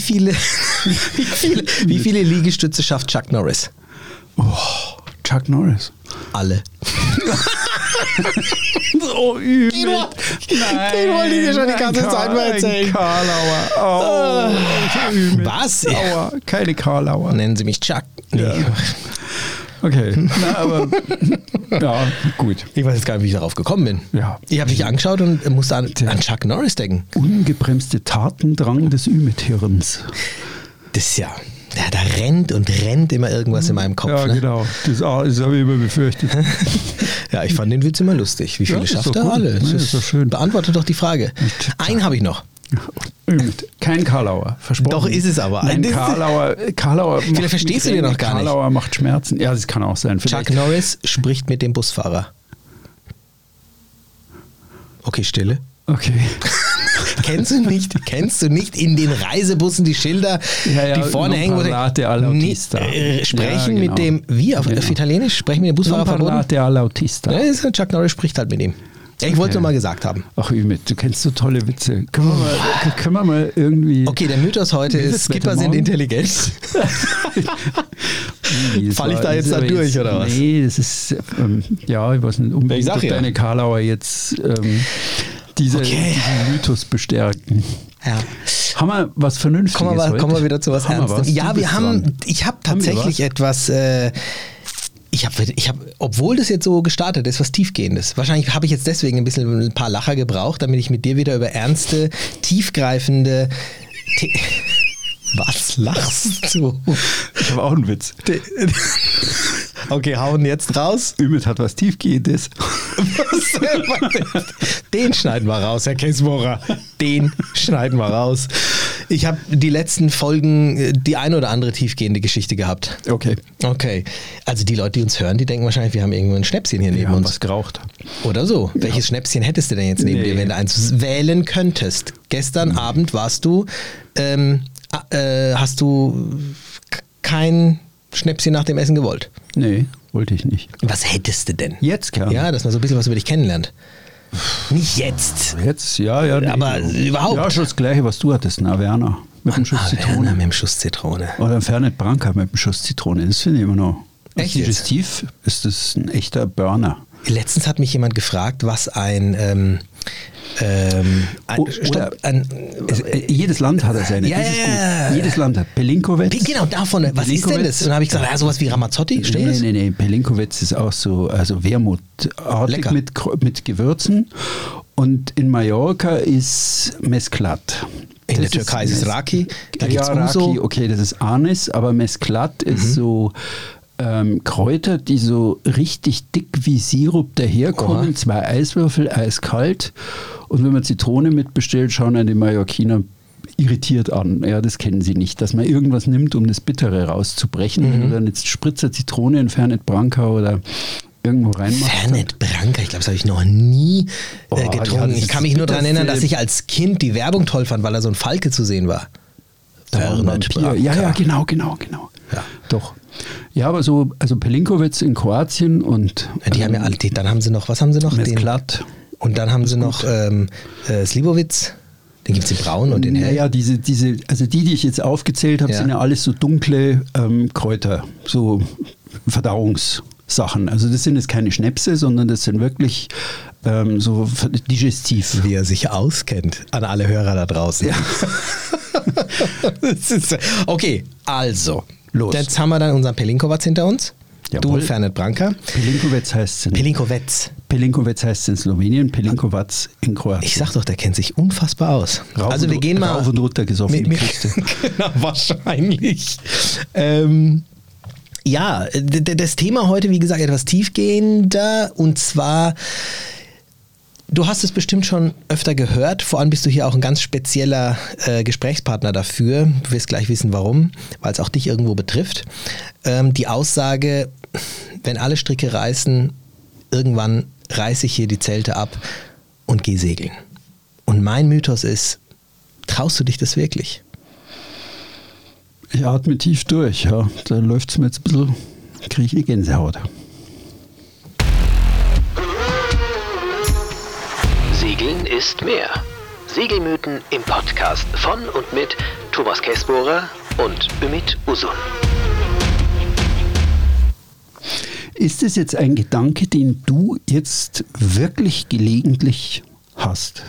Wie viele, wie viele, wie viele Liegestütze schafft Chuck Norris? Chuck Norris. Alle. So übel. Den wollte- den wollte ich dir schon die ganze Zeit mal erzählen. Karlauer. Oh, übel. Was? Aua, keine Karlauer. Nennen Sie mich Chuck. Nee. Ja. Okay, na, aber ja, gut. Ich weiß jetzt gar nicht, wie ich darauf gekommen bin. Ja. Ich habe dich angeschaut und musste an, an Chuck Norris denken. Ungebremste Tatendrang des Ümethirns. Das ist ja, ja, da rennt und rennt immer irgendwas in meinem Kopf. Ja, ne? genau. Das, ah, das habe ich immer befürchtet. Ja, ich fand den Witz immer lustig. Wie viele Ja, ist schafft er? Alle. Das Ja, ist doch schön. Beantworte doch die Frage. Einen habe ich noch. Ümit. Kein Karlauer, versprochen. Doch, ist es aber. Nein, Karlauer, Karlauer macht verstehst du den noch gar nicht. Karlauer macht Schmerzen. Ja, das kann auch sein. Vielleicht. Chuck Norris spricht mit dem Busfahrer. Okay, Stille. Okay. Kennst du nicht? Kennst du nicht in den Reisebussen die Schilder, Ja, ja, die vorne hängen, wo. Nee, äh, sprechen Ja, mit genau. dem wie auf, Genau. auf Italienisch sprechen mit dem Busfahrer verboten? parlate all'autista. Ja, ist ja Chuck Norris spricht halt mit ihm. Ich wollte Okay. nur mal gesagt haben. Ach, Ümit, du kennst so tolle Witze. Können wir mal, können wir mal irgendwie. Okay, der Mythos heute ist, Skipper sind intelligent. Das Fall ich da jetzt da durch, oder was? Nee, das ist, ähm, ja, ich weiß nicht unbedingt, ob ja. deine Karlauer jetzt ähm, diese, Okay. diesen Mythos bestärken. Ja. Haben wir was Vernünftiges Kommen wir, kommen wir wieder zu was was? Ja, wir haben, dran. ich habe tatsächlich was? etwas, äh, ich habe, ich hab, obwohl das jetzt so gestartet ist, was Tiefgehendes. Wahrscheinlich habe ich jetzt deswegen ein bisschen ein paar Lacher gebraucht, damit ich mit dir wieder über ernste, tiefgreifende. The was lachst du? Ich habe auch einen Witz. Okay, hauen jetzt raus. Ümit hat was Tiefgehendes. Den schneiden wir raus, Herr Kesmorer. Den schneiden wir raus. Ich habe die letzten Folgen die ein oder andere tiefgehende Geschichte gehabt. Okay. Okay. Also die Leute, die uns hören, die denken wahrscheinlich, wir haben irgendwo ein Schnäpschen hier neben uns. was geraucht. Oder so. Welches Schnäpschen hättest du denn jetzt neben Nee. dir, wenn du eins wählen könntest? Gestern Abend warst du, ähm, äh, hast du kein Schnäpschen nach dem Essen gewollt. Nee, wollte ich nicht. Was hättest du denn? Jetzt gerne. Ja, dass man so ein bisschen was über dich kennenlernt. Nicht jetzt. Jetzt, ja, ja. nee. Aber überhaupt. Ja, schon das Gleiche, was du hattest, na Werner. Mit Schuss Ah, Werner Zitrone. mit dem Schuss Zitrone. Oder ein Fernet Branca mit einem Schuss Zitrone. Das finde ich immer noch. Echt? Digestiv ist das ein echter Burner. Letztens hat mich jemand gefragt, was ein, ähm, ähm, ein, stopp, oder- ein Es, äh, jedes Land hat das ist ja, ja. Jedes Land hat Pelinkowitz. Genau, davon. Was ist denn das? Und dann habe ich gesagt, ja, sowas wie Ramazzotti, stimmt nee, das? nee, nee. Pelinkowitz ist auch so, also wermutartig Lecker. mit, mit Gewürzen. Und in Mallorca ist Mesclat. In der Das Türkei ist es Raki, da ja. Raki, okay, das ist Anis, aber Mesclat Mhm. ist so ähm, Kräuter, die so richtig dick wie Sirup daherkommen. Oha. Zwei Eiswürfel, eiskalt. Und wenn man Zitrone mitbestellt, schauen einen die Mallorquiner irritiert an. Ja, das kennen sie nicht, dass man irgendwas nimmt, um das Bittere rauszubrechen. Mhm. Wenn du dann jetzt Spritzer Zitrone in Fernet Branca oder irgendwo reinmachst. Fernet Branca, ich glaube, das habe ich noch nie äh, getrunken. ich kann mich nur daran erinnern, dass ich als Kind die Werbung toll fand, weil da so ein Falke zu sehen war. Ein Vampir. Ja, ja, genau, genau, genau. Ja. Doch. Ja, aber so, also Pelinkowitz in Kroatien und Ja, Die haben ja alle, die, dann haben sie noch, was haben sie noch? Den, Mesclat. und dann haben sie noch ähm, äh, Slivovitz, den gibt es in braun und in hell. Naja, diese, diese, also die, die ich jetzt aufgezählt habe, Ja. sind ja alles so dunkle ähm, Kräuter, so Verdauungssachen. Also das sind jetzt keine Schnäpse, sondern das sind wirklich ähm, so digestiv. Wie er sich auskennt an alle Hörer da draußen. Ist- okay, also. Los. Jetzt haben wir dann unseren Pelinkowatz hinter uns. Jawohl. Du, Fernet Branca. Pelinkowitz heißt es in, Pelinkowetz. Pelinkowitz heißt es in Slowenien, Pelinkowatz in Kroatien. Ich sag doch, der kennt sich unfassbar aus. Rauf also wir gehen mal rauf und runter gesoffen, Mit, die mit, Küste. genau, wahrscheinlich. Ähm, ja, das Thema heute, wie gesagt, etwas tiefgehender und zwar Du hast es bestimmt schon öfter gehört, vor allem bist du hier auch ein ganz spezieller äh, Gesprächspartner dafür. Du wirst gleich wissen, warum, weil es auch dich irgendwo betrifft. Ähm, die Aussage, wenn alle Stricke reißen, irgendwann reiße ich hier die Zelte ab und gehe segeln. Und mein Mythos ist, traust du dich das wirklich? Ich atme tief durch, ja. Da läuft es mir jetzt ein bisschen, kriege ich eh Gänsehaut. Ist mehr. Segelmythen im Podcast von und mit Thomas Kessbohrer und Ümit Usun. Ist es jetzt ein Gedanke, den du jetzt wirklich gelegentlich hast?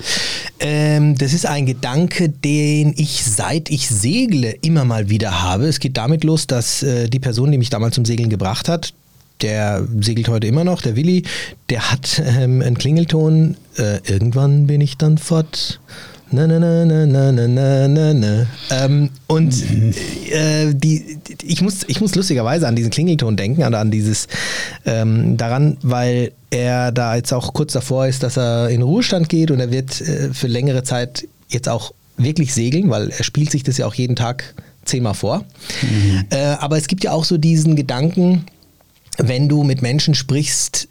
Ähm, das ist ein Gedanke, den ich seit ich segle immer mal wieder habe. Es geht damit los, dass äh, die Person, die mich damals zum Segeln gebracht hat, der segelt heute immer noch, der Willi, der hat ähm, einen Klingelton. Äh, irgendwann bin ich dann fort. Na, na, na, na, na, na, na, na. Ähm, und äh, die, die, ich, muss, ich muss lustigerweise an diesen Klingelton denken, an, an dieses, ähm, daran, weil er da jetzt auch kurz davor ist, dass er in Ruhestand geht und er wird äh, für längere Zeit jetzt auch wirklich segeln, weil er spielt sich das ja auch jeden Tag zehnmal vor. Mhm. Äh, aber es gibt ja auch so diesen Gedanken, wenn du mit Menschen sprichst,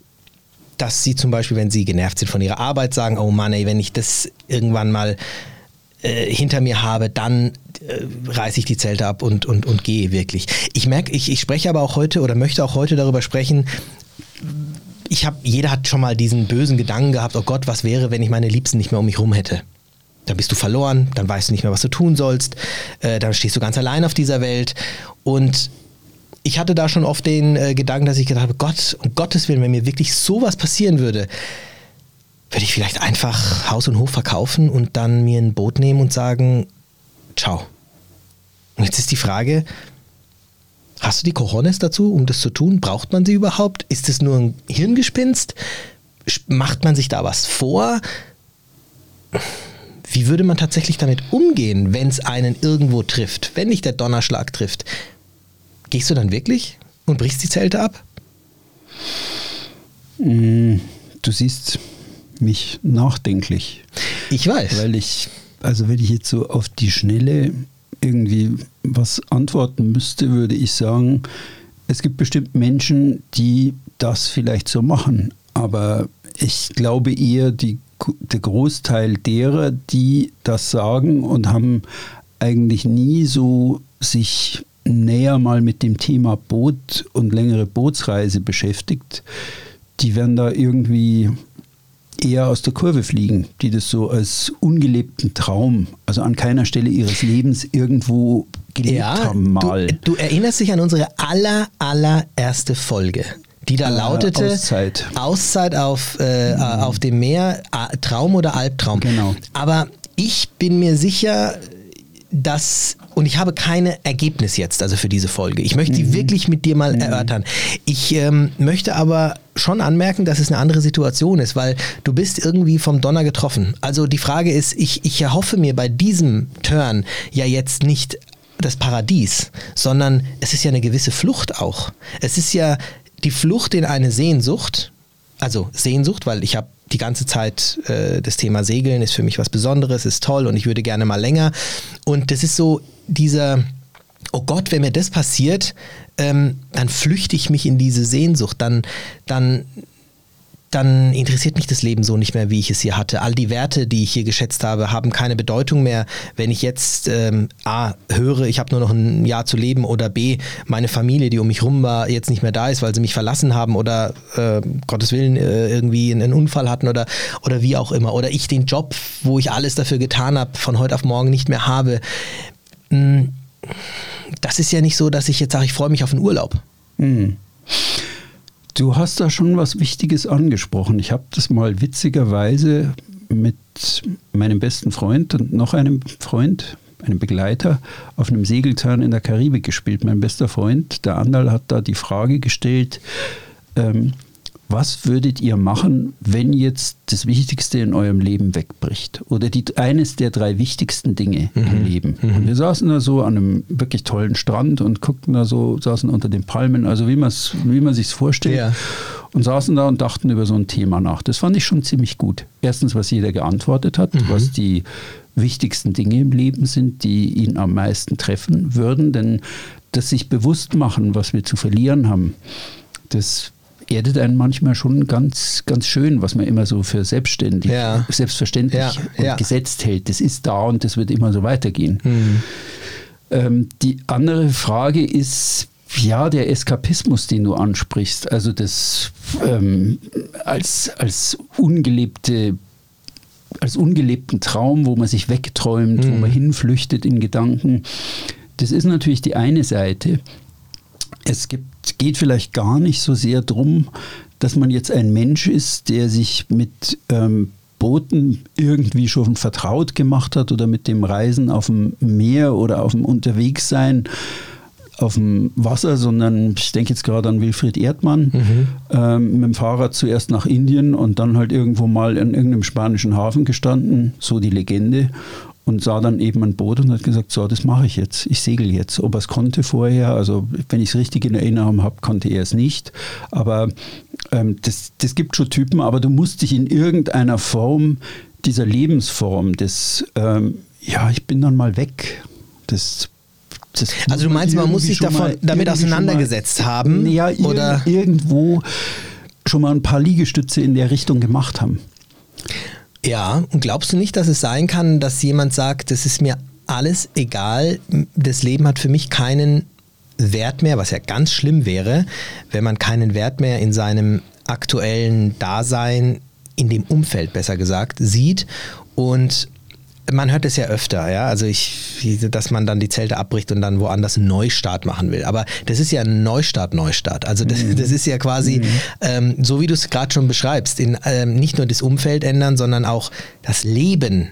dass sie zum Beispiel, wenn sie genervt sind von ihrer Arbeit, sagen, oh Mann, ey, wenn ich das irgendwann mal äh, hinter mir habe, dann äh, reiße ich die Zelte ab und, und, und gehe wirklich. Ich merke, ich, ich spreche aber auch heute oder möchte auch heute darüber sprechen, ich habe, jeder hat schon mal diesen bösen Gedanken gehabt, oh Gott, was wäre, wenn ich meine Liebsten nicht mehr um mich rum hätte? Dann bist du verloren, dann weißt du nicht mehr, was du tun sollst, äh, dann stehst du ganz allein auf dieser Welt und ich hatte da schon oft den äh, Gedanken, dass ich gedacht habe, Gott, um Gottes Willen, wenn mir wirklich sowas passieren würde, würde ich vielleicht einfach Haus und Hof verkaufen und dann mir ein Boot nehmen und sagen, ciao. Und jetzt ist die Frage, hast du die Cojones dazu, um das zu tun? Braucht man sie überhaupt? Ist es nur ein Hirngespinst? Macht man sich da was vor? Wie würde man tatsächlich damit umgehen, wenn es einen irgendwo trifft, wenn nicht der Donnerschlag trifft? Gehst du dann wirklich und brichst die Zelte ab? Mm, du siehst mich nachdenklich. Ich weiß. Weil ich, also wenn ich jetzt so auf die Schnelle irgendwie was antworten müsste, würde ich sagen, es gibt bestimmt Menschen, die das vielleicht so machen. Aber ich glaube eher, die, der Großteil derer, die das sagen und haben eigentlich nie so sich näher mal mit dem Thema Boot und längere Bootsreise beschäftigt, die werden da irgendwie eher aus der Kurve fliegen, die das so als ungelebten Traum, also an keiner Stelle ihres Lebens irgendwo gelebt ja, haben mal. Du, du, erinnerst dich an unsere aller, allererste Folge. Die da lautete Auszeit, Auszeit auf, äh, mhm. auf dem Meer, Traum oder Albtraum. Genau. Aber ich bin mir sicher, dass, und ich habe keine Ergebnis jetzt, also für diese Folge. Ich möchte sie mhm. wirklich mit dir mal mhm. erörtern. Ich ähm, möchte aber schon anmerken, dass es eine andere Situation ist, weil du bist irgendwie vom Donner getroffen. Also die Frage ist, ich, ich erhoffe mir bei diesem Turn ja jetzt nicht das Paradies, sondern es ist ja eine gewisse Flucht auch. Es ist ja die Flucht in eine Sehnsucht, also Sehnsucht, weil ich habe die ganze Zeit äh, das Thema Segeln ist für mich was Besonderes, ist toll und ich würde gerne mal länger. Und das ist so dieser, oh Gott, wenn mir das passiert, ähm, dann flüchte ich mich in diese Sehnsucht, dann, dann dann interessiert mich das Leben so nicht mehr, wie ich es hier hatte. All die Werte, die ich hier geschätzt habe, haben keine Bedeutung mehr, wenn ich jetzt ähm, A höre, ich habe nur noch ein Jahr zu leben oder B, meine Familie, die um mich rum war, jetzt nicht mehr da ist, weil sie mich verlassen haben oder äh, Gottes Willen äh, irgendwie einen Unfall hatten oder, oder wie auch immer. Oder ich den Job, wo ich alles dafür getan habe, von heute auf morgen nicht mehr habe. Hm, das ist ja nicht so, dass ich jetzt sage, ich freue mich auf einen Urlaub. Mhm. Du hast da schon was Wichtiges angesprochen. Ich habe das mal witzigerweise mit meinem besten Freund und noch einem Freund, einem Begleiter, auf einem Segeltörn in der Karibik gespielt. Mein bester Freund, der Andal, hat da die Frage gestellt, ähm, was würdet ihr machen, wenn jetzt das Wichtigste in eurem Leben wegbricht? Oder die, eines der drei wichtigsten Dinge mhm. im Leben. Mhm. Und wir saßen da so an einem wirklich tollen Strand und guckten da so, saßen unter den Palmen, also wie, wie man sich vorstellt. Ja. Und saßen da und dachten über so ein Thema nach. Das fand ich schon ziemlich gut. Erstens, was jeder geantwortet hat, mhm. was die wichtigsten Dinge im Leben sind, die ihn am meisten treffen würden. Denn das sich bewusst machen, was wir zu verlieren haben, das erdet einen manchmal schon ganz, ganz schön, was man immer so für selbstständig, ja. selbstverständlich ja, ja. gesetzt hält. Das ist da und das wird immer so weitergehen. Mhm. Ähm, die andere Frage ist, ja, der Eskapismus, den du ansprichst, also das ähm, als, als ungelebte als ungelebten Traum, wo man sich wegträumt, mhm. wo man hinflüchtet in Gedanken. Das ist natürlich die eine Seite. Es gibt, geht vielleicht gar nicht so sehr darum, dass man jetzt ein Mensch ist, der sich mit ähm, Booten irgendwie schon vertraut gemacht hat oder mit dem Reisen auf dem Meer oder auf dem Unterwegssein auf dem Wasser, sondern ich denke jetzt gerade an Wilfried Erdmann, mhm. ähm, mit dem Fahrrad zuerst nach Indien und dann halt irgendwo mal in irgendeinem spanischen Hafen gestanden, so die Legende, und sah dann eben ein Boot und hat gesagt, so, das mache ich jetzt, ich segel jetzt. Ob er es konnte vorher, also wenn ich es richtig in Erinnerung habe, konnte er es nicht, aber ähm, das, das gibt schon Typen, aber du musst dich in irgendeiner Form dieser Lebensform des, ähm, ja, ich bin dann mal weg, das also du meinst, man muss sich davon, damit auseinandergesetzt haben? Ja, oder irgendwo schon mal ein paar Liegestütze in der Richtung gemacht haben. Ja, und glaubst du nicht, dass es sein kann, dass jemand sagt, das ist mir alles egal, das Leben hat für mich keinen Wert mehr, was ja ganz schlimm wäre, wenn man keinen Wert mehr in seinem aktuellen Dasein, in dem Umfeld besser gesagt, sieht und man hört es ja öfter, ja, also ich, dass man dann die Zelte abbricht und dann woanders einen Neustart machen will. Aber das ist ja ein Neustart, Neustart. Also das, mhm. das ist ja quasi, mhm. ähm, so wie du es gerade schon beschreibst, in, ähm, nicht nur das Umfeld ändern, sondern auch das Leben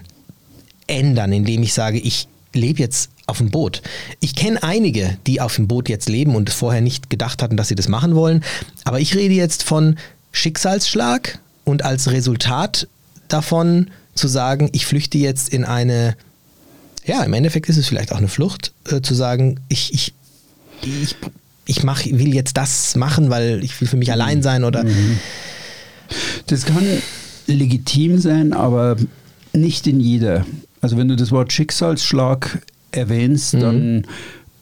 ändern, indem ich sage, ich lebe jetzt auf dem Boot. Ich kenne einige, die auf dem Boot jetzt leben und vorher nicht gedacht hatten, dass sie das machen wollen. Aber ich rede jetzt von Schicksalsschlag und als Resultat davon zu sagen, ich flüchte jetzt in eine, ja, im Endeffekt ist es vielleicht auch eine Flucht, äh, zu sagen, ich, ich, ich, ich mach, will jetzt das machen, weil ich will für mich allein sein oder. Mhm. Das kann legitim sein, aber nicht in jeder. Also wenn du das Wort Schicksalsschlag erwähnst, mhm. dann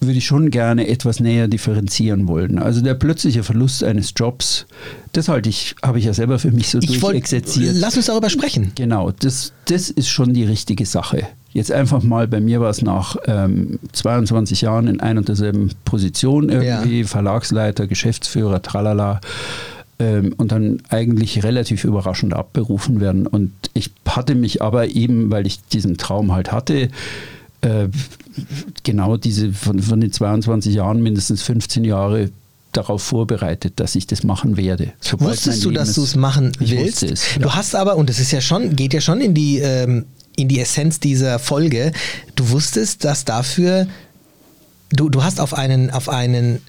würde ich schon gerne etwas näher differenzieren wollen. Also der plötzliche Verlust eines Jobs, das halte ich, habe ich ja selber für mich so ich durchexerziert. Lass uns darüber sprechen. Genau, das, das ist schon die richtige Sache. Jetzt einfach mal, bei mir war es nach ähm, 22 Jahren in ein und derselben Position irgendwie, ja. Verlagsleiter, Geschäftsführer, tralala ähm, und dann eigentlich relativ überraschend abberufen werden. Und ich hatte mich aber eben, weil ich diesen Traum halt hatte, äh, genau diese von, von den 22 Jahren mindestens 15 Jahre darauf vorbereitet, dass ich das machen werde. Wusstest du, dass du es machen willst? Es, ja. Du hast aber, und das ist ja schon, geht ja schon in die, ähm, in die Essenz dieser Folge, du wusstest, dass dafür, du, du hast auf einen, auf einen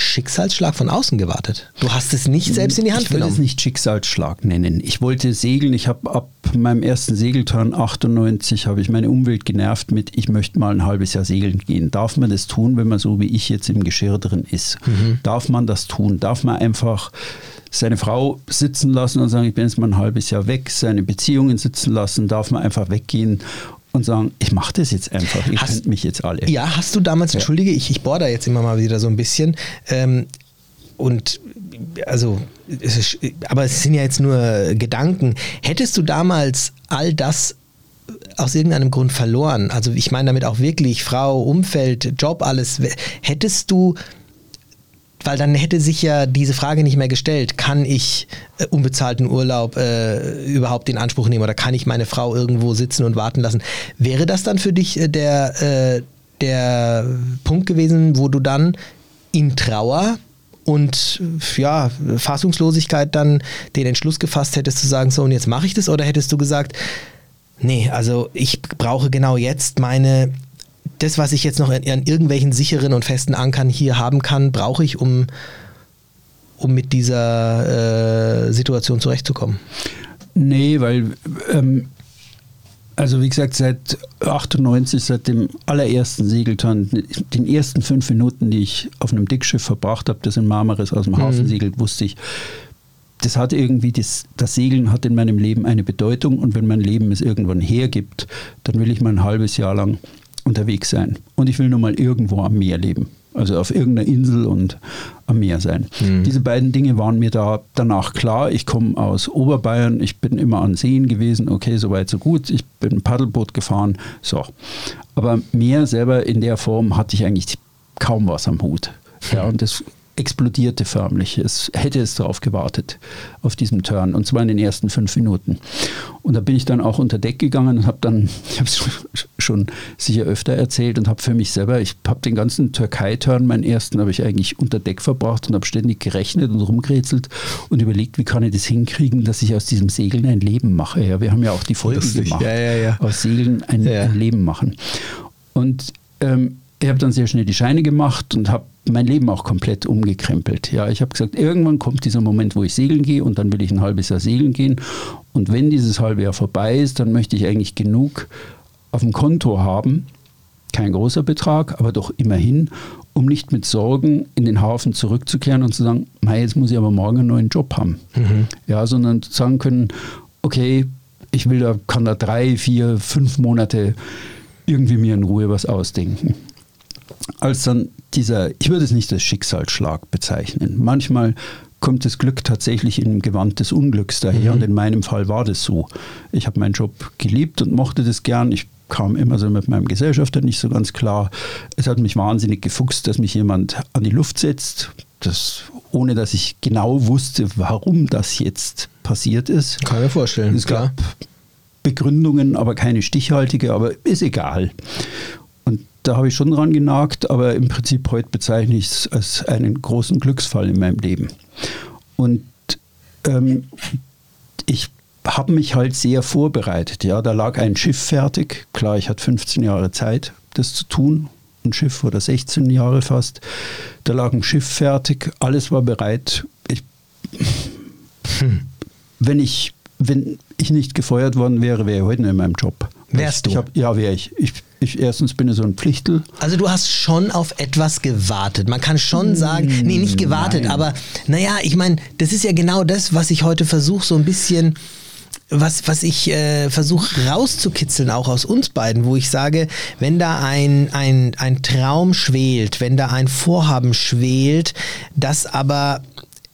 Schicksalsschlag von außen gewartet. Du hast es nicht selbst in die Hand ich genommen. Ich will es nicht Schicksalsschlag nennen. Ich wollte segeln. Ich habe ab meinem ersten Segelturn 98 habe ich meine Umwelt genervt mit, ich möchte mal ein halbes Jahr segeln gehen. Darf man das tun, wenn man so wie ich jetzt im Geschirr drin ist? Mhm. Darf man das tun? Darf man einfach seine Frau sitzen lassen und sagen, ich bin jetzt mal ein halbes Jahr weg, seine Beziehungen sitzen lassen, darf man einfach weggehen und sagen, ich mache das jetzt einfach, ihr hast, mich jetzt alle. Ja, hast du damals, ja. entschuldige, ich, ich bohre da jetzt immer mal wieder so ein bisschen, ähm, und also, es ist, aber es sind ja jetzt nur Gedanken. Hättest du damals all das aus irgendeinem Grund verloren, also ich meine damit auch wirklich Frau, Umfeld, Job, alles, hättest du weil dann hätte sich ja diese Frage nicht mehr gestellt, kann ich äh, unbezahlten Urlaub äh, überhaupt in Anspruch nehmen oder kann ich meine Frau irgendwo sitzen und warten lassen? Wäre das dann für dich äh, der, äh, der Punkt gewesen, wo du dann in Trauer und ja, Fassungslosigkeit dann den Entschluss gefasst hättest zu sagen, so und jetzt mache ich das oder hättest du gesagt, nee, also ich brauche genau jetzt meine das, was ich jetzt noch an irgendwelchen sicheren und festen Ankern hier haben kann, brauche ich, um, um mit dieser äh, Situation zurechtzukommen? Nee, weil, ähm, also wie gesagt, seit 98, seit dem allerersten Segelturn, den ersten fünf Minuten, die ich auf einem Dickschiff verbracht habe, das in Marmaris aus dem mhm. Hafen segelt, wusste ich, das hat irgendwie, das, das Segeln hat in meinem Leben eine Bedeutung und wenn mein Leben es irgendwann hergibt, dann will ich mal ein halbes Jahr lang unterwegs sein. Und ich will nur mal irgendwo am Meer leben. Also auf irgendeiner Insel und am Meer sein. Mhm. Diese beiden Dinge waren mir da danach klar. Ich komme aus Oberbayern, ich bin immer an Seen gewesen, okay, soweit so gut. Ich bin ein Paddelboot gefahren, so. Aber Meer selber in der Form hatte ich eigentlich kaum was am Hut. Ja, und das explodierte förmlich. Es hätte es darauf gewartet, auf diesem Turn, und zwar in den ersten fünf Minuten. Und da bin ich dann auch unter Deck gegangen und habe dann, ich habe es schon sicher öfter erzählt und habe für mich selber, ich habe den ganzen Türkei-Turn, meinen ersten, habe ich eigentlich unter Deck verbracht und habe ständig gerechnet und rumgerätselt und überlegt, wie kann ich das hinkriegen, dass ich aus diesem Segeln ein Leben mache. Ja, wir haben ja auch die Folge Lustig. gemacht, Ja, ja, ja. aus Segeln ein, Ja. ein Leben machen. Und ähm, ich habe dann sehr schnell die Scheine gemacht und habe mein Leben auch komplett umgekrempelt. Ja, ich habe gesagt, irgendwann kommt dieser Moment, wo ich segeln gehe und dann will ich ein halbes Jahr segeln gehen. Und wenn dieses halbe Jahr vorbei ist, dann möchte ich eigentlich genug auf dem Konto haben, kein großer Betrag, aber doch immerhin, um nicht mit Sorgen in den Hafen zurückzukehren und zu sagen, mei, jetzt muss ich aber morgen einen neuen Job haben. Ja, sondern sagen können, okay, ich will da, kann da drei, vier, fünf Monate irgendwie mir in Ruhe was ausdenken. Als dann dieser, ich würde es nicht als Schicksalsschlag bezeichnen. Manchmal kommt das Glück tatsächlich im Gewand des Unglücks daher und in meinem Fall war das so. Ich habe meinen Job geliebt und mochte das gern. Ich kam immer so mit meinem Gesellschafter nicht so ganz klar. Es hat mich wahnsinnig gefuchst, dass mich jemand an die Luft setzt, das, ohne dass ich genau wusste, warum das jetzt passiert ist. Kann mir vorstellen, Es gab Begründungen, aber keine stichhaltige, aber ist egal. Da habe ich schon dran genagt, aber im Prinzip heute bezeichne ich es als einen großen Glücksfall in meinem Leben. Und ähm, ich habe mich halt sehr vorbereitet. Ja, da lag ein Schiff fertig. Klar, ich hatte 15 Jahre Zeit, das zu tun. Ein Schiff oder 16 Jahre fast. Da lag ein Schiff fertig. Alles war bereit. Ich, wenn ich wenn ich nicht gefeuert worden wäre, wäre ich heute noch in meinem Job. Wärst du? Hab, ja, wäre ich. ich. Ich erstens bin ich so ein Pflichtel. Also du hast schon auf etwas gewartet. Man kann schon sagen, nee, nicht gewartet, Nein. aber naja, ich meine, das ist ja genau das, was ich heute versuche, so ein bisschen, was, was ich äh, versuche rauszukitzeln, auch aus uns beiden, wo ich sage, wenn da ein, ein, ein Traum schwelt, wenn da ein Vorhaben schwelt, das aber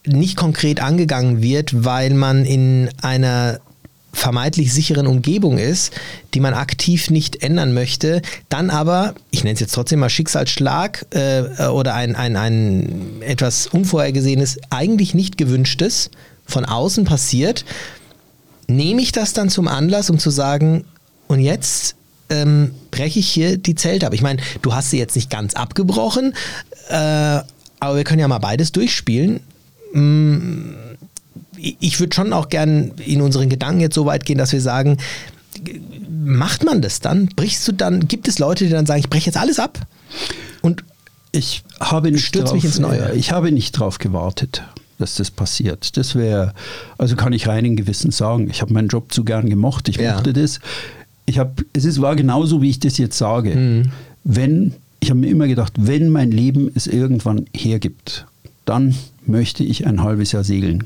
nicht konkret angegangen wird, weil man in einer vermeintlich sicheren Umgebung ist, die man aktiv nicht ändern möchte, dann aber, ich nenne es jetzt trotzdem mal Schicksalsschlag äh, oder ein, ein, ein etwas Unvorhergesehenes, eigentlich nicht gewünschtes von außen passiert, nehme ich das dann zum Anlass, um zu sagen, und jetzt ähm, breche ich hier die Zelte ab. Ich meine, du hast sie jetzt nicht ganz abgebrochen, äh, aber wir können ja mal beides durchspielen ich würde schon auch gern in unseren Gedanken jetzt so weit gehen, dass wir sagen, macht man das dann? Brichst du dann, gibt es Leute, die dann sagen, ich breche jetzt alles ab? Und Ich habe nicht drauf, mich ins Neue. äh, Ich habe nicht darauf gewartet, dass das passiert. Das wäre, also kann ich reinen Gewissen sagen. Ich habe meinen Job zu gern gemocht. Ich Ja. mochte das. Ich habe, es ist, war genauso, wie ich das jetzt sage. Mhm. Wenn, ich habe mir immer gedacht, wenn mein Leben es irgendwann hergibt, dann möchte ich ein halbes Jahr segeln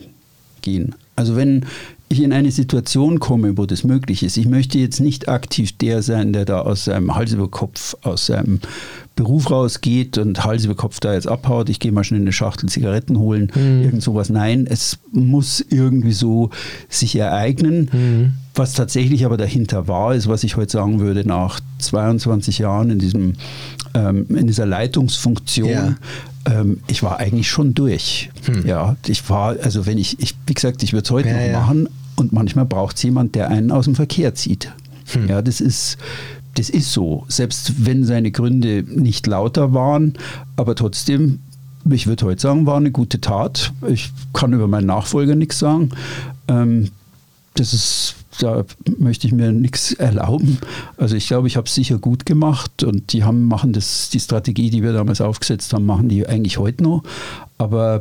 gehen. Also wenn ich in eine Situation komme, wo das möglich ist, ich möchte jetzt nicht aktiv der sein, der da aus seinem Hals über Kopf, aus seinem Beruf rausgeht und Hals über Kopf da jetzt abhaut, ich gehe mal schnell eine Schachtel Zigaretten holen, irgend sowas. Nein, es muss irgendwie so sich ereignen. Was tatsächlich aber dahinter war, ist, was ich heute sagen würde, nach 22 Jahren in, diesem, ähm, in dieser Leitungsfunktion, Ja. Ähm, ich war eigentlich schon durch. Ja, ich war, also wenn ich, ich wie gesagt, ich würde es heute Ja, noch ja. machen und manchmal braucht es jemand, der einen aus dem Verkehr zieht. Ja, das ist, das ist so. Selbst wenn seine Gründe nicht lauter waren, aber trotzdem, ich würde heute sagen, war eine gute Tat. Ich kann über meinen Nachfolger nichts sagen. Ähm, das ist, da möchte ich mir nichts erlauben. Also ich glaube, ich habe es sicher gut gemacht und die haben, machen das, die Strategie, die wir damals aufgesetzt haben, machen die eigentlich heute noch. Aber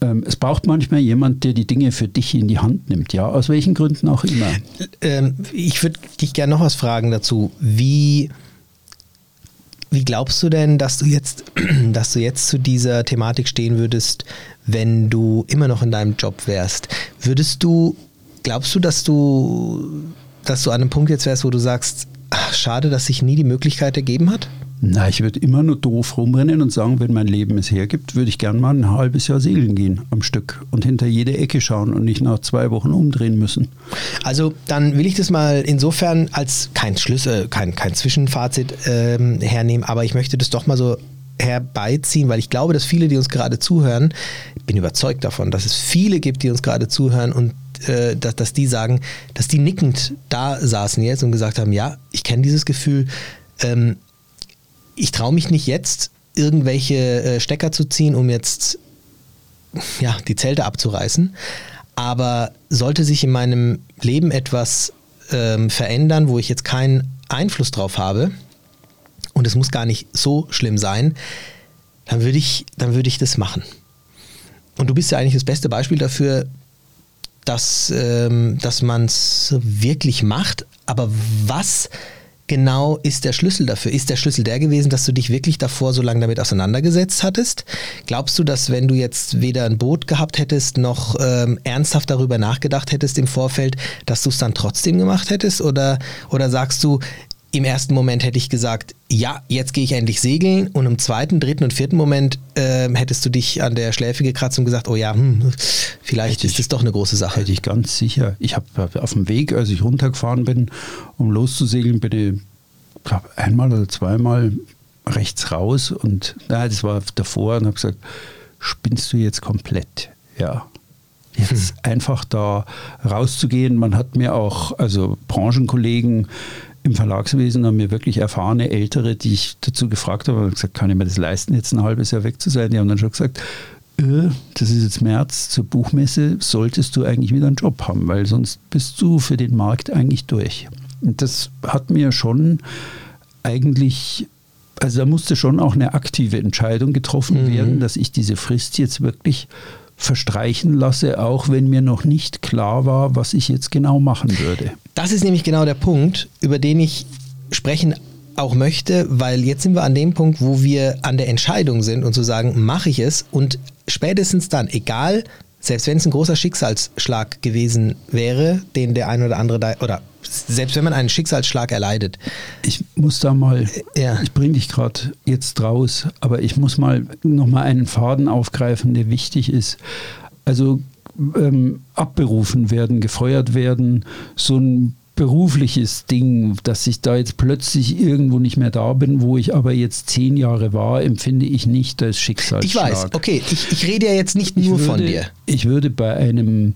ähm, es braucht manchmal jemand, der die Dinge für dich in die Hand nimmt, ja, aus welchen Gründen auch immer. ähm, ich würde dich gerne noch was fragen dazu. Wie, wie glaubst du denn, dass du jetzt, dass du jetzt zu dieser Thematik stehen würdest, wenn du immer noch in deinem Job wärst? Würdest du, glaubst du, dass du, dass du an einem Punkt jetzt wärst, wo du sagst, ach, schade, dass sich nie die Möglichkeit ergeben hat? Na, ich würde immer nur doof rumrennen und sagen, wenn mein Leben es hergibt, würde ich gern mal ein halbes Jahr segeln gehen am Stück und hinter jede Ecke schauen und nicht nach zwei Wochen umdrehen müssen. Also dann will ich das mal insofern als kein Schlüssel, kein, kein Zwischenfazit ähm, hernehmen, aber ich möchte das doch mal so herbeiziehen, weil ich glaube, dass viele, die uns gerade zuhören, ich bin überzeugt davon, dass es viele gibt, die uns gerade zuhören und äh, dass, dass die sagen, dass die nickend da saßen jetzt und gesagt haben, ja, ich kenne dieses Gefühl, ähm, ich traue mich nicht jetzt, irgendwelche äh, Stecker zu ziehen, um jetzt ja, die Zelte abzureißen. Aber sollte sich in meinem Leben etwas ähm, verändern, wo ich jetzt keinen Einfluss drauf habe, und es muss gar nicht so schlimm sein, dann würde ich, dann würde ich das machen. Und du bist ja eigentlich das beste Beispiel dafür, dass, ähm, dass man es wirklich macht. Aber was genau ist der Schlüssel dafür? Ist der Schlüssel der gewesen, dass du dich wirklich davor so lange damit auseinandergesetzt hattest? Glaubst du, dass wenn du jetzt weder ein Boot gehabt hättest, noch ähm, ernsthaft darüber nachgedacht hättest im Vorfeld, dass du es dann trotzdem gemacht hättest? Oder, oder sagst du, im ersten Moment hätte ich gesagt, ja, jetzt gehe ich endlich segeln. Und im zweiten, dritten und vierten Moment äh, hättest du dich an der Schläfe gekratzt und gesagt, oh ja, hm, vielleicht hätte ist das doch eine große Sache. Hätte ich ganz sicher. Ich habe auf dem Weg, als ich runtergefahren bin, um loszusegeln, bin ich glaube einmal oder zweimal rechts raus und na, das war davor und habe gesagt, spinnst du jetzt komplett? Ja. Jetzt hm. einfach da rauszugehen. Man hat mir auch, also Branchenkollegen im Verlagswesen haben mir wirklich erfahrene Ältere, die ich dazu gefragt habe, gesagt, kann ich mir das leisten, jetzt ein halbes Jahr weg zu sein? Die haben dann schon gesagt, äh, das ist jetzt März zur Buchmesse, solltest du eigentlich wieder einen Job haben, weil sonst bist du für den Markt eigentlich durch. Und das hat mir schon eigentlich, also da musste schon auch eine aktive Entscheidung getroffen mhm. werden, dass ich diese Frist jetzt wirklich verstreichen lasse, auch wenn mir noch nicht klar war, was ich jetzt genau machen würde. Das ist nämlich genau der Punkt, über den ich sprechen auch möchte, weil jetzt sind wir an dem Punkt, wo wir an der Entscheidung sind und zu sagen, mache ich es und spätestens dann, egal selbst wenn es ein großer Schicksalsschlag gewesen wäre, den der ein oder andere da, oder selbst wenn man einen Schicksalsschlag erleidet. Ich muss da mal, ja. ich bringe dich gerade jetzt raus, aber ich muss mal nochmal einen Faden aufgreifen, der wichtig ist. Also ähm, abberufen werden, gefeuert werden, so ein berufliches Ding, dass ich da jetzt plötzlich irgendwo nicht mehr da bin, wo ich aber jetzt zehn Jahre war, empfinde ich nicht als Schicksalsschlag. Ich weiß, okay, ich, ich rede ja jetzt nicht nur würde, von dir. Ich würde bei einem,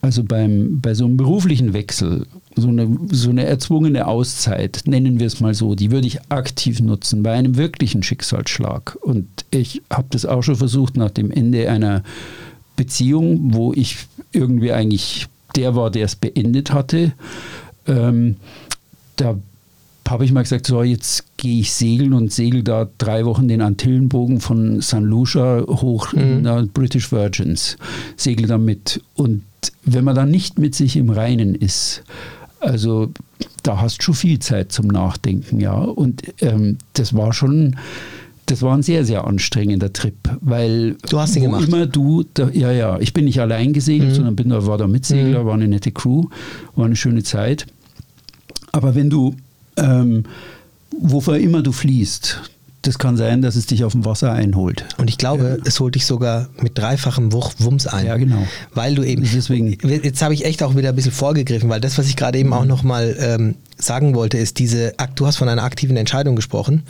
also beim, bei so einem beruflichen Wechsel, so eine, so eine erzwungene Auszeit, nennen wir es mal so, die würde ich aktiv nutzen bei einem wirklichen Schicksalsschlag. Und ich habe das auch schon versucht nach dem Ende einer Beziehung, wo ich irgendwie eigentlich der war, der es beendet hatte ähm, da habe ich mal gesagt, so jetzt gehe ich segeln und segel da drei Wochen den Antillenbogen von St. Lucia hoch mhm. in British Virgins, segel damit. Und wenn man dann nicht mit sich im Reinen ist, also da hast du schon viel Zeit zum Nachdenken, ja. Und ähm, das war schon, das war ein sehr, sehr anstrengender Trip, weil du hast ihn gemacht. immer du, da, ja, ja, ich bin nicht allein gesegelt, mhm. sondern bin da, war da Mitsegler, mhm. war eine nette Crew, war eine schöne Zeit. Aber wenn du, ähm, wofür immer du fließt, das kann sein, dass es dich auf dem Wasser einholt. Und ich glaube, ja. es holt dich sogar mit dreifachem Wumms ein. Ja, genau. Weil du eben. Deswegen. Jetzt habe ich echt auch wieder ein bisschen vorgegriffen, weil das, was ich gerade eben auch nochmal ähm, sagen wollte, ist diese, du hast von einer aktiven Entscheidung gesprochen.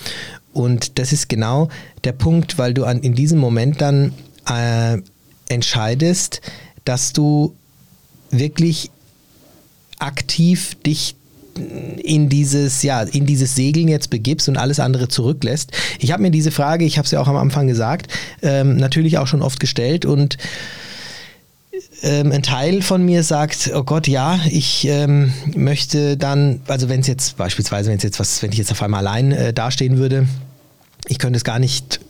Und das ist genau der Punkt, weil du an, in diesem Moment dann äh, entscheidest, dass du wirklich aktiv dich in dieses, ja, in dieses Segeln jetzt begibst und alles andere zurücklässt. Ich habe mir diese Frage, ich habe es ja auch am Anfang gesagt, ähm, natürlich auch schon oft gestellt und ähm, ein Teil von mir sagt, oh Gott, ja, ich ähm, möchte dann, also wenn es jetzt beispielsweise, wenn es jetzt was, wenn ich jetzt auf einmal allein äh, dastehen würde, ich könnte es gar nicht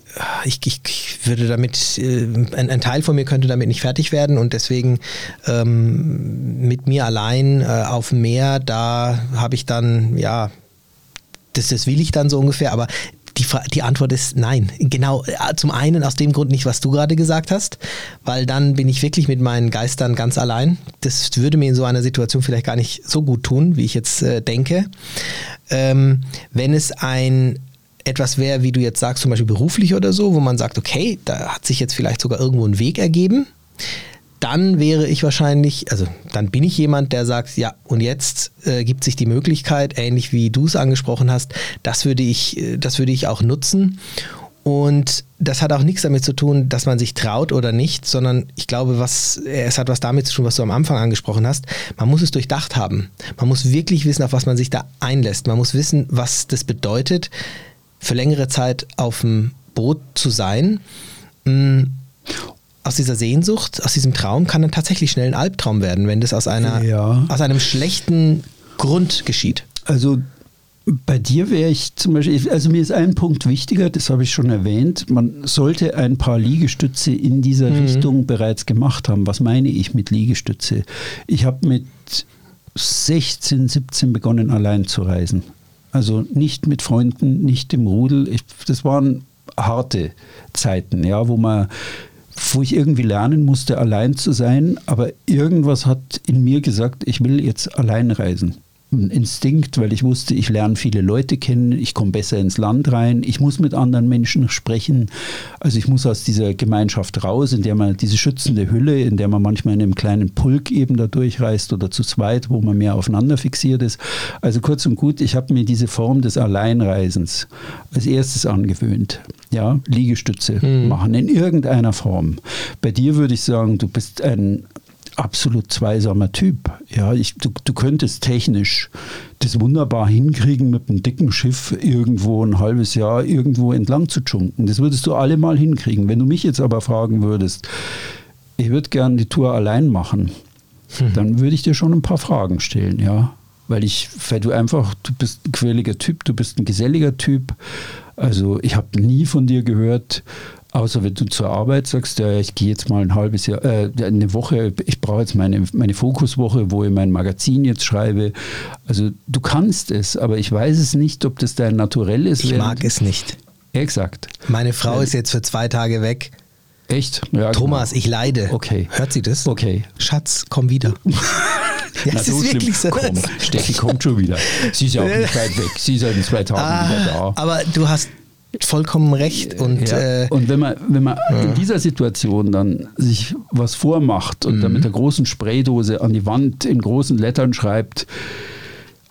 ich, ich, würde damit, äh, ein, ein, Teil von mir könnte damit nicht fertig werden und deswegen ähm, mit mir allein äh, auf dem Meer, da habe ich dann, ja, das, das will ich dann so ungefähr, aber die, die Antwort ist nein. Genau, äh, zum einen aus dem Grund nicht, was du gerade gesagt hast, weil dann bin ich wirklich mit meinen Geistern ganz allein. Das würde mir in so einer Situation vielleicht gar nicht so gut tun, wie ich jetzt äh, denke. Ähm, wenn es ein etwas wäre, wie du jetzt sagst, zum Beispiel beruflich oder so, wo man sagt, okay, da hat sich jetzt vielleicht sogar irgendwo ein Weg ergeben, dann wäre ich wahrscheinlich, also dann bin ich jemand, der sagt, ja, und jetzt äh, gibt sich die Möglichkeit, ähnlich wie du es angesprochen hast, das würde ich, äh, das würde ich auch nutzen. Und das hat auch nichts damit zu tun, dass man sich traut oder nicht, sondern ich glaube, was, es hat was damit zu tun, was du am Anfang angesprochen hast. Man muss es durchdacht haben. Man muss wirklich wissen, auf was man sich da einlässt. Man muss wissen, was das bedeutet, für längere Zeit auf dem Boot zu sein. Hm, aus dieser Sehnsucht, aus diesem Traum kann dann tatsächlich schnell ein Albtraum werden, wenn das aus, einer, Ja. aus einem schlechten Grund geschieht. Also bei dir wäre ich zum Beispiel, also mir ist ein Punkt wichtiger, das habe ich schon erwähnt, man sollte ein paar Liegestütze in dieser Richtung bereits gemacht haben. Was meine ich mit Liegestütze? Ich habe mit 16, 17 begonnen, allein zu reisen. Also nicht mit Freunden, nicht im Rudel. Ich, das waren harte Zeiten, ja, wo man wo ich irgendwie lernen musste, allein zu sein, aber irgendwas hat in mir gesagt, ich will jetzt allein reisen. Ein Instinkt, weil ich wusste, ich lerne viele Leute kennen, ich komme besser ins Land rein, ich muss mit anderen Menschen sprechen. Also ich muss aus dieser Gemeinschaft raus, in der man diese schützende Hülle, in der man manchmal in einem kleinen Pulk eben da durchreist oder zu zweit, wo man mehr aufeinander fixiert ist. Also kurz und gut, ich habe mir diese Form des Alleinreisens als erstes angewöhnt. Ja, Liegestütze machen in irgendeiner Form. Bei dir würde ich sagen, du bist ein absolut zweisamer Typ. Ja, ich, du, du könntest technisch das wunderbar hinkriegen, mit einem dicken Schiff irgendwo ein halbes Jahr irgendwo entlang zu junken. Das würdest du alle mal hinkriegen. Wenn du mich jetzt aber fragen würdest, ich würde gerne die Tour allein machen, dann würde ich dir schon ein paar Fragen stellen, ja. Weil ich, weil du einfach, du bist ein quirliger Typ, du bist ein geselliger Typ. Also ich habe nie von dir gehört, außer wenn du zur Arbeit sagst, ja, ich gehe jetzt mal ein halbes Jahr, äh, eine Woche, ich brauche jetzt meine, meine Fokuswoche, wo ich mein Magazin jetzt schreibe. Also du kannst es, aber ich weiß es nicht, ob das dein Naturell ist. Ich mag es nicht. Exakt. Meine Frau ist jetzt für zwei Tage weg. Echt? Ja, Thomas, genau. ich leide. Okay. Hört sie das? Okay. Schatz, komm wieder. ja, Na, es so ist wirklich so. Komm, Steffi kommt schon wieder. Sie ist ja auch nicht weit weg. Sie ist ja in zwei Tagen wieder Ah, da. aber du hast vollkommen recht. Und Ja. äh, und wenn man, wenn man in dieser Situation dann sich was vormacht und Mhm. dann mit der großen Spraydose an die Wand in großen Lettern schreibt,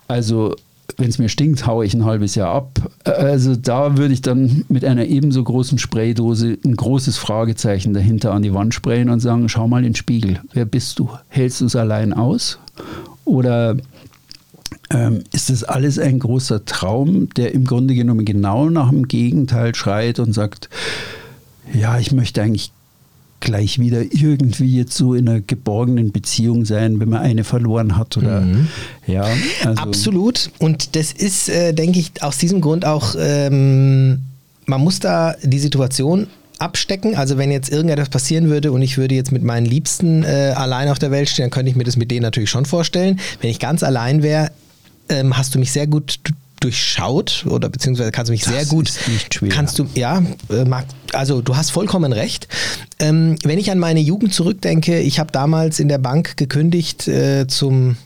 also wenn es mir stinkt, haue ich ein halbes Jahr ab. Also da würde ich dann mit einer ebenso großen Spraydose ein großes Fragezeichen dahinter an die Wand sprayen und sagen, schau mal in den Spiegel, wer bist du? Hältst du es allein aus? Oder ähm, ist das alles ein großer Traum, der im Grunde genommen genau nach dem Gegenteil schreit und sagt, ja, ich möchte eigentlich gleich wieder irgendwie jetzt so in einer geborgenen Beziehung sein, wenn man eine verloren hat oder ja, also Absolut. Und das ist, äh, denke ich, aus diesem Grund auch, ähm, man muss da die Situation abstecken. Also wenn jetzt irgendetwas passieren würde und ich würde jetzt mit meinen Liebsten äh, allein auf der Welt stehen, dann könnte ich mir das mit denen natürlich schon vorstellen. Wenn ich ganz allein wäre, ähm, hast du mich sehr gut durchschaut oder beziehungsweise kannst du mich Das sehr gut ist nicht schwer. kannst du ja äh, mag, also du hast vollkommen recht ähm, wenn ich an meine Jugend zurückdenke ich habe damals in der Bank gekündigt äh, zum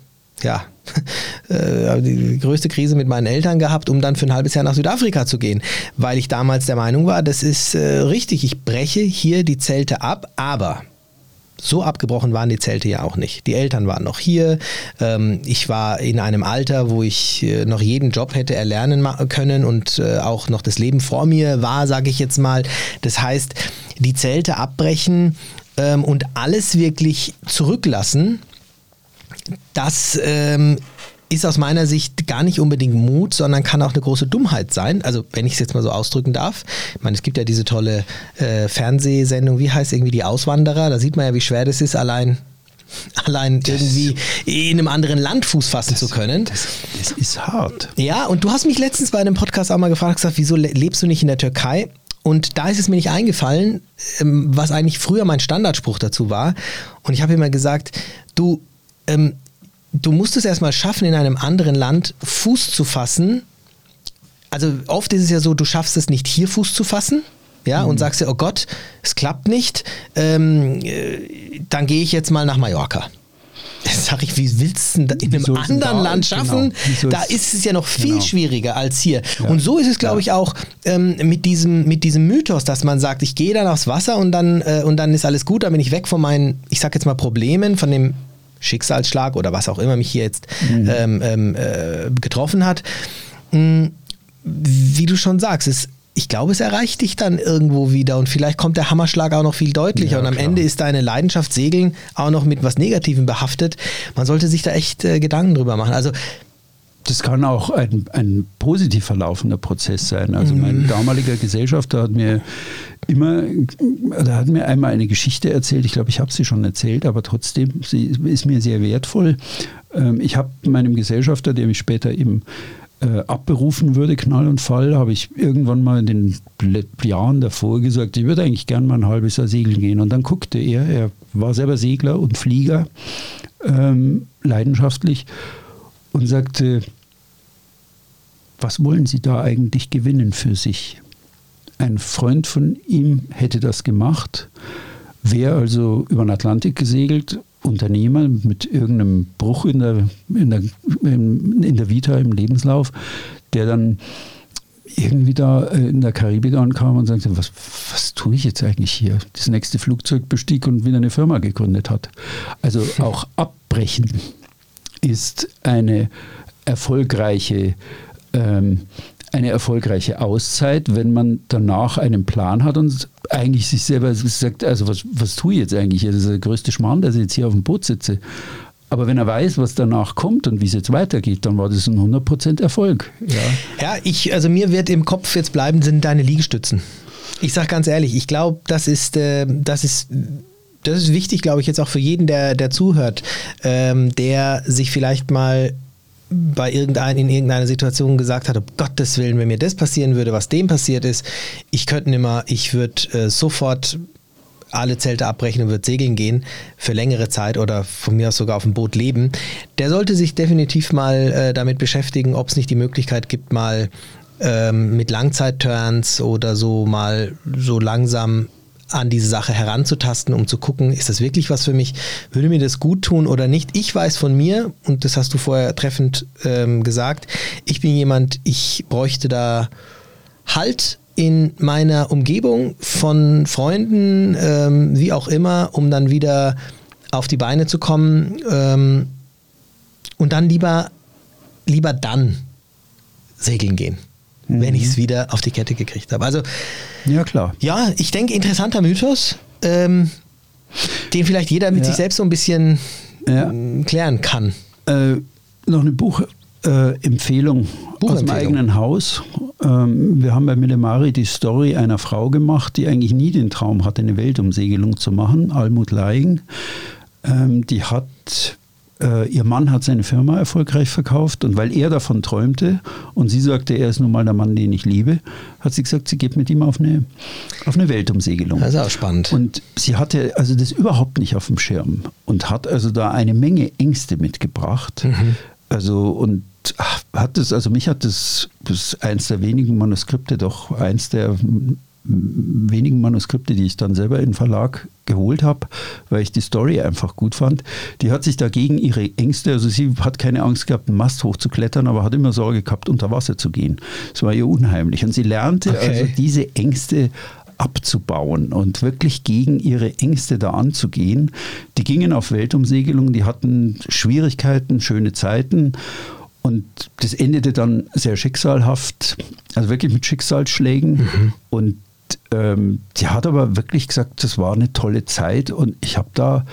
ja äh, die größte Krise mit meinen Eltern gehabt, um dann für ein halbes Jahr nach Südafrika zu gehen, weil ich damals der Meinung war, das ist äh, richtig, ich breche hier die Zelte ab, aber so abgebrochen waren die Zelte ja auch nicht. Die Eltern waren noch hier. Ähm, ich war in einem Alter, wo ich äh, noch jeden Job hätte erlernen können und äh, auch noch das Leben vor mir war, sage ich jetzt mal. Das heißt, die Zelte abbrechen ähm, und alles wirklich zurücklassen, das ähm, ist aus meiner Sicht gar nicht unbedingt Mut, sondern kann auch eine große Dummheit sein. Also wenn ich es jetzt mal so ausdrücken darf. Ich meine, es gibt ja diese tolle äh, Fernsehsendung, wie heißt irgendwie die Auswanderer? Da sieht man ja, wie schwer das ist, allein, allein irgendwie in einem anderen Land Fuß fassen zu können. das, das ist hart. Ja, und du hast mich letztens bei einem Podcast auch mal gefragt, gesagt, wieso le- lebst du nicht in der Türkei? Und da ist es mir nicht eingefallen, ähm, was eigentlich früher mein Standardspruch dazu war. Und ich habe immer gesagt, du, ähm, du musst es erstmal schaffen, in einem anderen Land Fuß zu fassen. Also oft ist es ja so, du schaffst es nicht hier Fuß zu fassen. Ja, und sagst dir, oh Gott, es klappt nicht, ähm, äh, dann gehe ich jetzt mal nach Mallorca. Sag ich, wie willst du denn in einem anderen da- Land schaffen? genau, da ist- ist es ja noch viel genau. schwieriger als hier. Ja. Und so ist es, glaube Ja. ich, auch ähm, mit, diesem, mit diesem Mythos, dass man sagt, ich gehe dann aufs Wasser und dann, äh, und dann ist alles gut, dann bin ich weg von meinen, ich sag jetzt mal, Problemen, von dem Schicksalsschlag oder was auch immer mich hier jetzt Mhm. ähm, ähm, äh, getroffen hat. Mm, Wie du schon sagst, es, ich glaube, es erreicht dich dann irgendwo wieder und vielleicht kommt der Hammerschlag auch noch viel deutlicher Ja, und am klar. Ende ist deine Leidenschaft Segeln auch noch mit was Negativem behaftet. Man sollte sich da echt äh, Gedanken drüber machen. Also Das kann auch ein, ein positiv verlaufender Prozess sein. Also Mhm. mein damaliger Gesellschafter hat mir immer, da hat mir einmal eine Geschichte erzählt. Ich glaube, ich habe sie schon erzählt, aber trotzdem, sie ist mir sehr wertvoll. Ähm, Ich habe meinem Gesellschafter, der mich später eben äh, abberufen würde, Knall und Fall, habe ich irgendwann mal in den Jahren davor gesagt, ich würde eigentlich gern mal ein halbes Jahr segeln gehen. Und dann guckte er, er war selber Segler und Flieger, ähm, leidenschaftlich, und sagte, was wollen Sie da eigentlich gewinnen für sich? Ein Freund von ihm hätte das gemacht, wäre also über den Atlantik gesegelt, Unternehmer mit irgendeinem Bruch in der, in der, in der Vita, im Lebenslauf, der dann irgendwie da äh, in der Karibik ankam und sagte, was, was tue ich jetzt eigentlich hier? Das nächste Flugzeug bestieg und wieder eine Firma gegründet hat. Also auch abbrechen ist eine erfolgreiche, ähm, eine erfolgreiche Auszeit, wenn man danach einen Plan hat und eigentlich sich selber sagt, also was, was tue ich jetzt eigentlich? Das ist der größte Schmarrn, dass ich jetzt hier auf dem Boot sitze. Aber wenn er weiß, was danach kommt und wie es jetzt weitergeht, dann war das ein 100% Erfolg. Ja. Ja, ich, also mir wird im Kopf jetzt bleiben, sind deine Liegestützen. Ich sag ganz ehrlich, ich glaube, das ist, äh, das ist, das ist wichtig, glaube ich, jetzt auch für jeden, der, der zuhört, ähm, der sich vielleicht mal bei irgendein, in irgendeiner Situation gesagt hat, um Gottes Willen, wenn mir das passieren würde, was dem passiert ist, ich könnte nimmer, ich würde äh, sofort alle Zelte abbrechen und wird segeln gehen für längere Zeit oder von mir aus sogar auf dem Boot leben, der sollte sich definitiv mal äh, damit beschäftigen, ob es nicht die Möglichkeit gibt, mal ähm, mit Langzeitturns oder so mal so langsam an diese Sache heranzutasten, um zu gucken, ist das wirklich was für mich? Würde mir das gut tun oder nicht? Ich weiß von mir, und das hast du vorher treffend ähm, gesagt, ich bin jemand, ich bräuchte da Halt in meiner Umgebung von Freunden, ähm, wie auch immer, um dann wieder auf die Beine zu kommen ähm, und dann lieber, lieber dann segeln gehen, wenn ich es wieder auf die Kette gekriegt habe. Also ja, klar. ja, ich denke, interessanter Mythos, ähm, den vielleicht jeder mit Ja. sich selbst so ein bisschen Ja. ähm, klären kann. Äh, noch eine Buchempfehlung äh, Empfehlung aus dem eigenen Haus. Ähm, wir haben bei Millemari die Story einer Frau gemacht, die eigentlich nie den Traum hatte, eine Weltumsegelung zu machen, Almut Leing. Ähm, die hat, äh, ihr Mann hat seine Firma erfolgreich verkauft und weil er davon träumte und sie sagte, er ist nun mal der Mann, den ich liebe, hat sie gesagt, sie geht mit ihm auf eine, auf eine Weltumsegelung. Das ist auch spannend. Und sie hatte also das überhaupt nicht auf dem Schirm und hat also da eine Menge Ängste mitgebracht. Also und hat das, also mich hat das, das ist eins der wenigen Manuskripte, doch eins der wenigen Manuskripte, die ich dann selber in den Verlag geholt habe, weil ich die Story einfach gut fand. Die hat sich dagegen ihre Ängste, also sie hat keine Angst gehabt, einen Mast hochzuklettern, aber hat immer Sorge gehabt, unter Wasser zu gehen. Das war ihr unheimlich. Und sie lernte Okay. also diese Ängste abzubauen und wirklich gegen ihre Ängste da anzugehen. Die gingen auf Weltumsegelungen, die hatten Schwierigkeiten, schöne Zeiten und das endete dann sehr schicksalhaft, also wirklich mit Schicksalsschlägen. Und ähm, die hat aber wirklich gesagt, das war eine tolle Zeit und ich habe da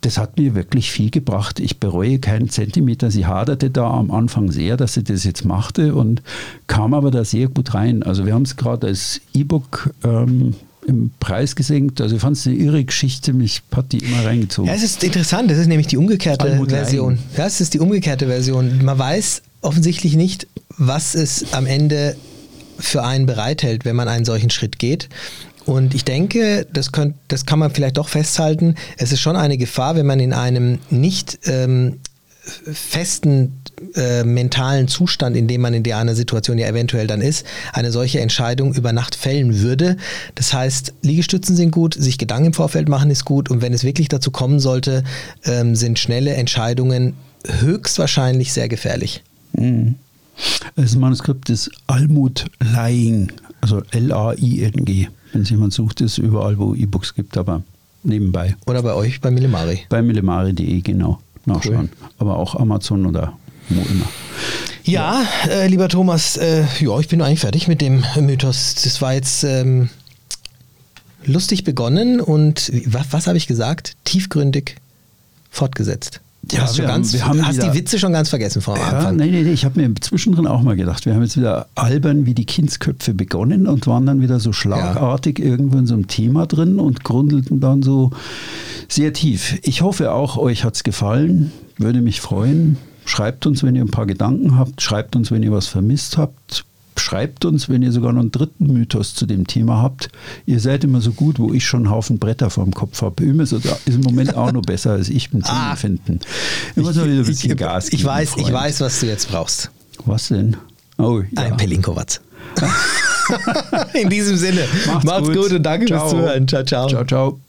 das hat mir wirklich viel gebracht. Ich bereue keinen Zentimeter. Sie haderte da am Anfang sehr, dass sie das jetzt machte und kam aber da sehr gut rein. Also wir haben es gerade als E-Book ähm, im Preis gesenkt. Also ich fand es eine irre Geschichte. Mich hat die immer reingezogen. Ja, es ist interessant, das ist nämlich die umgekehrte Lein. Version. Ja, es ist die umgekehrte Version. Man weiß offensichtlich nicht, was es am Ende für einen bereithält, wenn man einen solchen Schritt geht. Und ich denke, das, könnt, das kann man vielleicht doch festhalten. Es ist schon eine Gefahr, wenn man in einem nicht ähm, festen äh, mentalen Zustand, in dem man in der einer Situation ja eventuell dann ist, eine solche Entscheidung über Nacht fällen würde. Das heißt, Liegestützen sind gut, sich Gedanken im Vorfeld machen ist gut und wenn es wirklich dazu kommen sollte, ähm, sind schnelle Entscheidungen höchstwahrscheinlich sehr gefährlich. Mhm. Das Manuskript ist Almut Lying, also L-A-I-N-G. Wenn es jemand sucht, ist überall, wo E-Books gibt, aber nebenbei. Oder bei euch bei Millimari. Bei millemari.de, genau. Nachschauen. Aber auch Amazon oder wo immer. Ja, äh, lieber Thomas, äh, ja, ich bin eigentlich fertig mit dem Mythos. Das war jetzt ähm, lustig begonnen und was, was habe ich gesagt? Tiefgründig fortgesetzt. Du Ja, hast, wir haben- ganz, wir haben hast die wieder- Witze schon ganz vergessen vor Ja, Anfang. nee, nee, nee, ich habe mir zwischendrin auch mal gedacht, wir haben jetzt wieder albern wie die Kindsköpfe begonnen und waren dann wieder so schlagartig irgendwo in so einem Thema drin und grundelten dann so sehr tief. Ich hoffe auch, euch hat es gefallen, würde mich freuen. Schreibt uns, wenn ihr ein paar Gedanken habt, schreibt uns, wenn ihr was vermisst habt. Schreibt uns, wenn ihr sogar noch einen dritten Mythos zu dem Thema habt. Ihr seid immer so gut, wo ich schon einen Haufen Bretter vor dem Kopf habe. Immer so, ist im Moment auch noch besser als ich mit Themen Ah. finden. Ich mal wieder ein bisschen Gas ich, geben, weiß, ich Freund. weiß, was du jetzt brauchst. Was denn? Oh, ja. Ein Pelinkowatz. In diesem Sinne, Macht's macht's, gut. gut. und danke fürs Zuhören. Ciao, ciao. Ciao, ciao.